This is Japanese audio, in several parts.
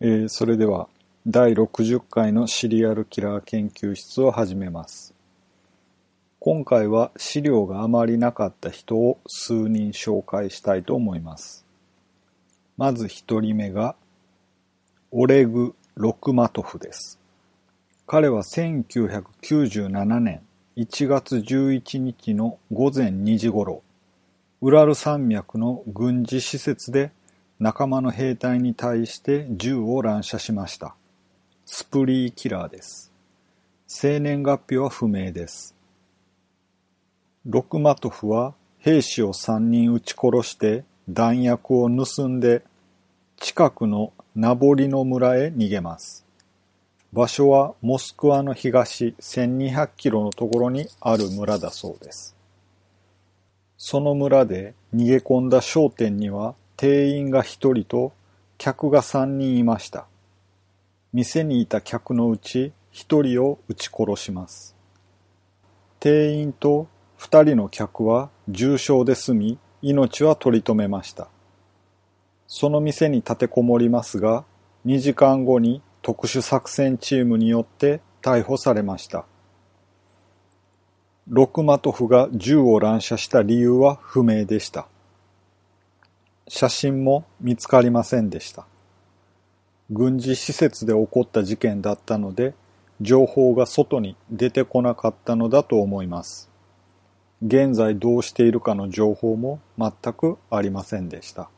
えーそれでは第60回のシリアルキラー研究室を始めます。今回は資料があまりなかった人を数人紹介したいと思います。まず一人目がオレグ・ロクマトフです。彼は1997年1月11日の午前2時頃、ウラル山脈の軍事施設で仲間の兵隊に対して銃を乱射しました。スプリーキラーです。生年月日は不明です。ロクマトフは兵士を3人撃ち殺して弾薬を盗んで近くのナボリの村へ逃げます。場所はモスクワの東1200キロのところにある村だそうです。その村で逃げ込んだ商店には店員が1人と客が3人いました。店にいた客のうち1人を撃ち殺します。店員と2人の客は重傷で済み、命は取り留めました。その店に立てこもりますが、2時間後に特殊作戦チームによって逮捕されました。ロクマトフが銃を乱射した理由は不明でした。写真も見つかりませんでした。軍事施設で起こった事件だったので、情報が外に出てこなかったのだと思います。現在どうしているかの情報も全くありませんでした。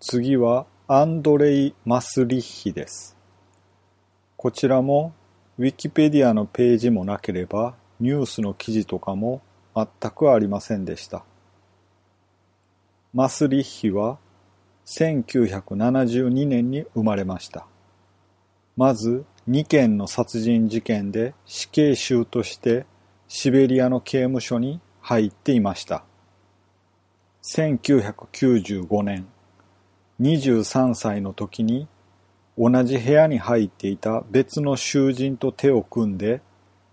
次はアンドレイ・マスリッヒです。こちらもウィキペディアのページもなければニュースの記事とかも全くありませんでした。マスリッヒは1972年に生まれました。まず2件の殺人事件で死刑囚としてシベリアの刑務所に入っていました。1995年、23歳の時に同じ部屋に入っていた別の囚人と手を組んで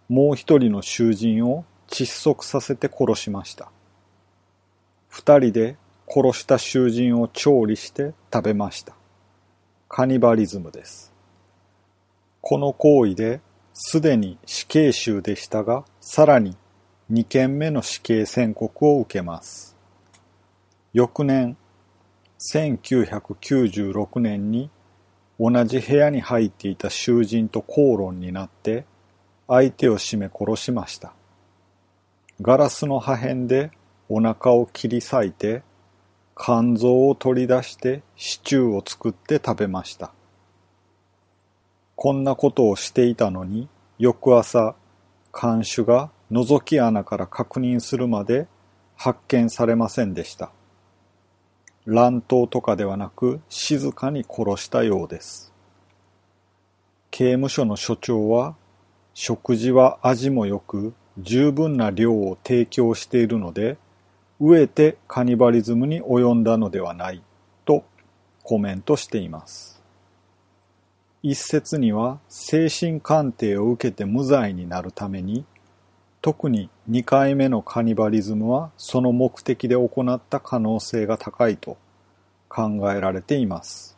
もう一人の囚人を窒息させて殺しました。二人で殺した囚人を調理して食べました。カニバリズムです。この行為ですでに死刑囚でしたが、さらに2件目の死刑宣告を受けます。翌年、1996年に同じ部屋に入っていた囚人と口論になって相手を絞め殺しました。ガラスの破片でお腹を切り裂いて肝臓を取り出してシチューを作って食べました。こんなことをしていたのに翌朝看守が覗き穴から確認するまで発見されませんでした。乱闘とかではなく静かに殺したようです。刑務所の所長は食事は味も良く十分な量を提供しているので飢えてカニバリズムに及んだのではないとコメントしています。一説には精神鑑定を受けて無罪になるために特に2回目のカニバリズムはその目的で行った可能性が高いと考えられています。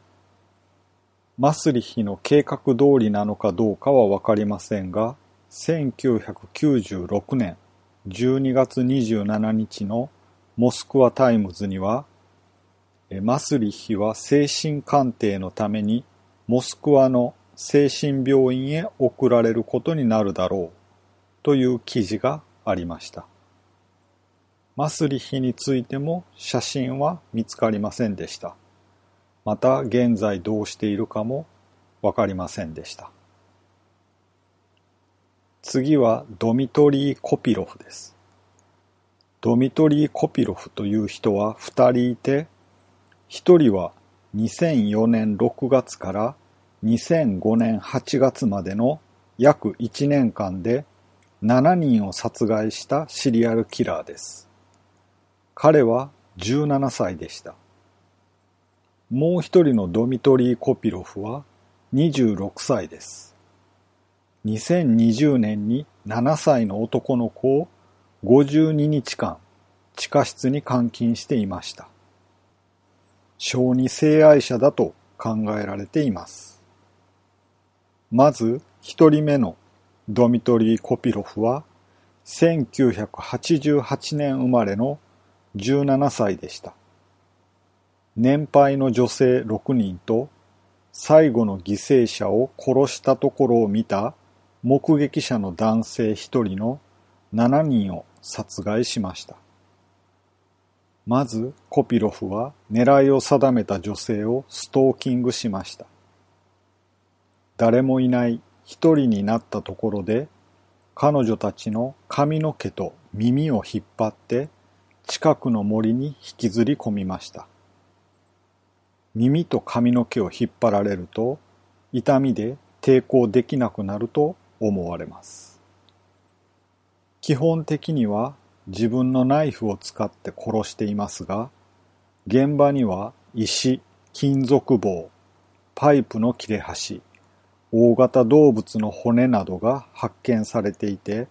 マスリヒの計画通りなのかどうかはわかりませんが、1996年12月27日のモスクワタイムズには、マスリヒは精神鑑定のためにモスクワの精神病院へ送られることになるだろうという記事がありました。マスリヒについても写真は見つかりませんでした。また現在どうしているかもわかりませんでした。次はドミトリー・コピロフです。ドミトリー・コピロフという人は2人いて、1人は2004年6月から2005年8月までの約1年間で7人を殺害したシリアルキラーです。彼は17歳でした。もう一人のドミトリー・コピロフは26歳です。2020年に7歳の男の子を52日間地下室に監禁していました。小児性愛者だと考えられています。まず、一人目のドミトリー・コピロフは、1988年生まれの17歳でした。年配の女性6人と最後の犠牲者を殺したところを見た目撃者の男性1人の7人を殺害しました。まずコピロフは狙いを定めた女性をストーキングしました。誰もいない一人になったところで彼女たちの髪の毛と耳を引っ張って近くの森に引きずり込みました。耳と髪の毛を引っ張られると痛みで抵抗できなくなると思われます。基本的には自分のナイフを使って殺していますが、現場には石、金属棒、パイプの切れ端、大型動物の骨などが発見されていて、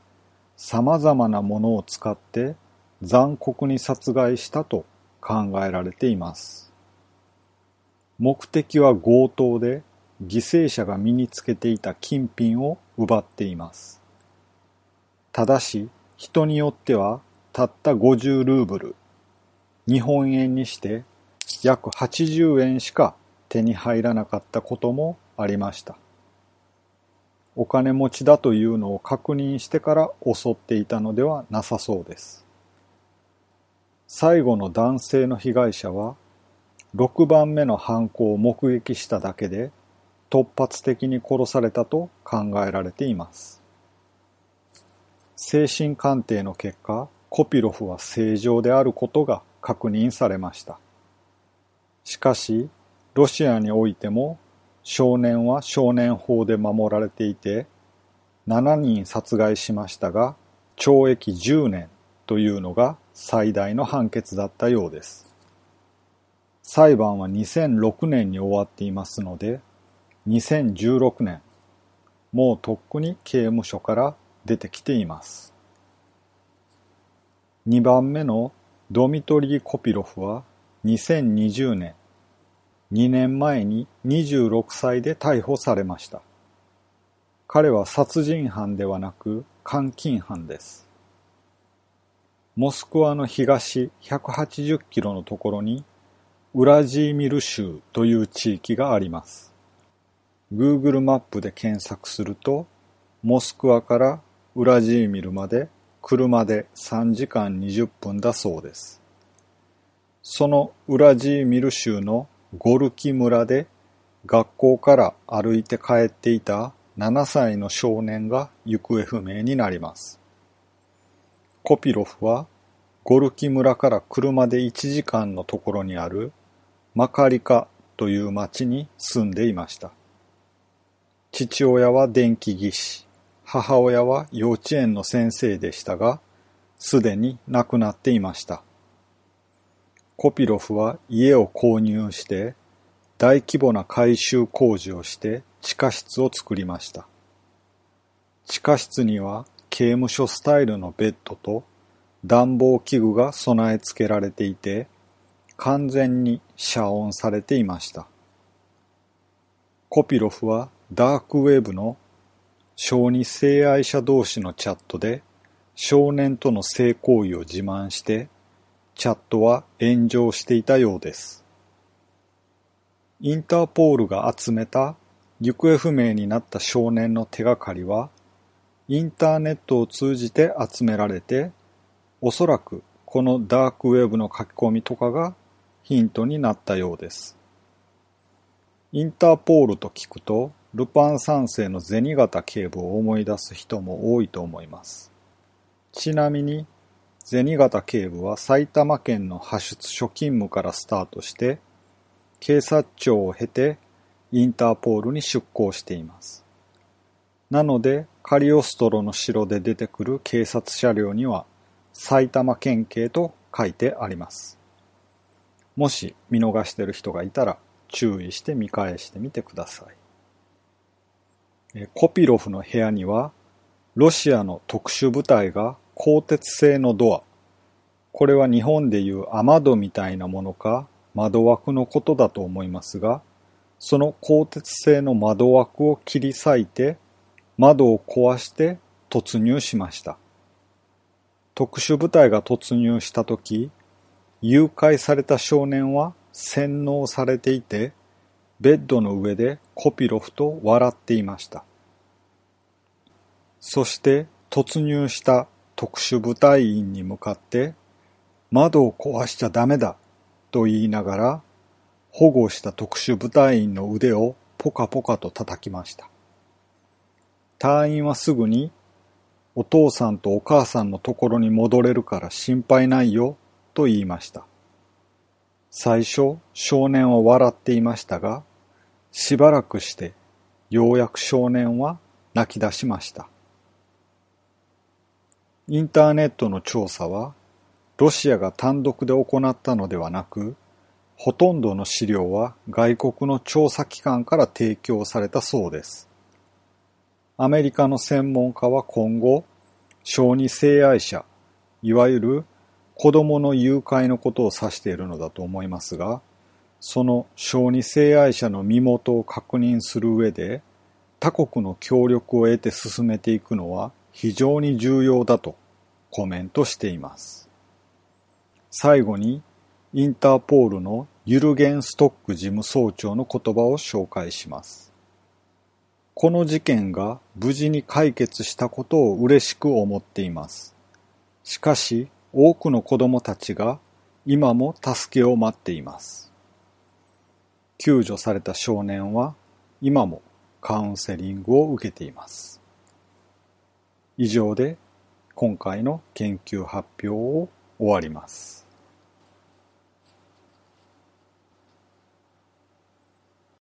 様々なものを使って残酷に殺害したと考えられています。目的は強盗で犠牲者が身につけていた金品を奪っています。ただし、人によってはたった50ルーブル、日本円にして約80円しか手に入らなかったこともありました。お金持ちだというのを確認してから襲っていたのではなさそうです。最後の男性の被害者は6番目の犯行を目撃しただけで突発的に殺されたと考えられています。精神鑑定の結果、コピロフは正常であることが確認されました。しかし、ロシアにおいても少年は少年法で守られていて、7人殺害しましたが、懲役10年というのが最大の判決だったようです。裁判は2006年に終わっていますので、2016年、もうとっくに刑務所から出てきています。2番目のドミトリー・コピロフは2020年、2年前に26歳で逮捕されました。彼は殺人犯ではなく監禁犯です。モスクワの東180キロのところにウラジーミル州という地域があります。Google マップで検索すると、モスクワからウラジーミルまで車で3時間20分だそうです。そのウラジーミル州のゴルキ村で学校から歩いて帰っていた7歳の少年が行方不明になります。コピロフはゴルキ村から車で1時間のところにあるマカリカという町に住んでいました。父親は電気技師、母親は幼稚園の先生でしたが、すでに亡くなっていました。コピロフは家を購入して、大規模な改修工事をして地下室を作りました。地下室には刑務所スタイルのベッドと暖房器具が備え付けられていて、完全に遮音されていました。コピロフはダークウェブの小児性愛者同士のチャットで少年との性行為を自慢してチャットは炎上していたようです。インターポールが集めた行方不明になった少年の手がかりはインターネットを通じて集められておそらくこのダークウェブの書き込みとかがヒントになったようです。インターポールと聞くと、ルパン三世の銭形警部を思い出す人も多いと思います。ちなみに、銭形警部は埼玉県の派出所勤務からスタートして、警察庁を経てインターポールに出向しています。なので、カリオストロの城で出てくる警察車両には埼玉県警と書いてあります。もし見逃してる人がいたら注意して見返してみてください。コピロフの部屋にはロシアの特殊部隊が鋼鉄製のドア、これは日本でいう雨戸みたいなものか窓枠のことだと思いますが、その鋼鉄製の窓枠を切り裂いて窓を壊して突入しました。特殊部隊が突入した時、誘拐された少年は洗脳されていて、ベッドの上でコピロフと笑っていました。そして突入した特殊部隊員に向かって窓を壊しちゃダメだと言いながら保護した特殊部隊員の腕をポカポカと叩きました。隊員はすぐにお父さんとお母さんのところに戻れるから心配ないよと言いました。最初少年は笑っていましたが、しばらくしてようやく少年は泣き出しました。インターネットの調査は、ロシアが単独で行ったのではなく、ほとんどの資料は外国の調査機関から提供されたそうです。アメリカの専門家は今後、小児性愛者、いわゆる子供の誘拐のことを指しているのだと思いますが、その小児性愛者の身元を確認する上で、他国の協力を得て進めていくのは非常に重要だとコメントしています。最後に、インターポールのユルゲン・ストック事務総長の言葉を紹介します。この事件が無事に解決したことを嬉しく思っています。しかし、多くの子供たちが今も助けを待っています。救助された少年は今もカウンセリングを受けています。以上で今回の研究発表を終わります。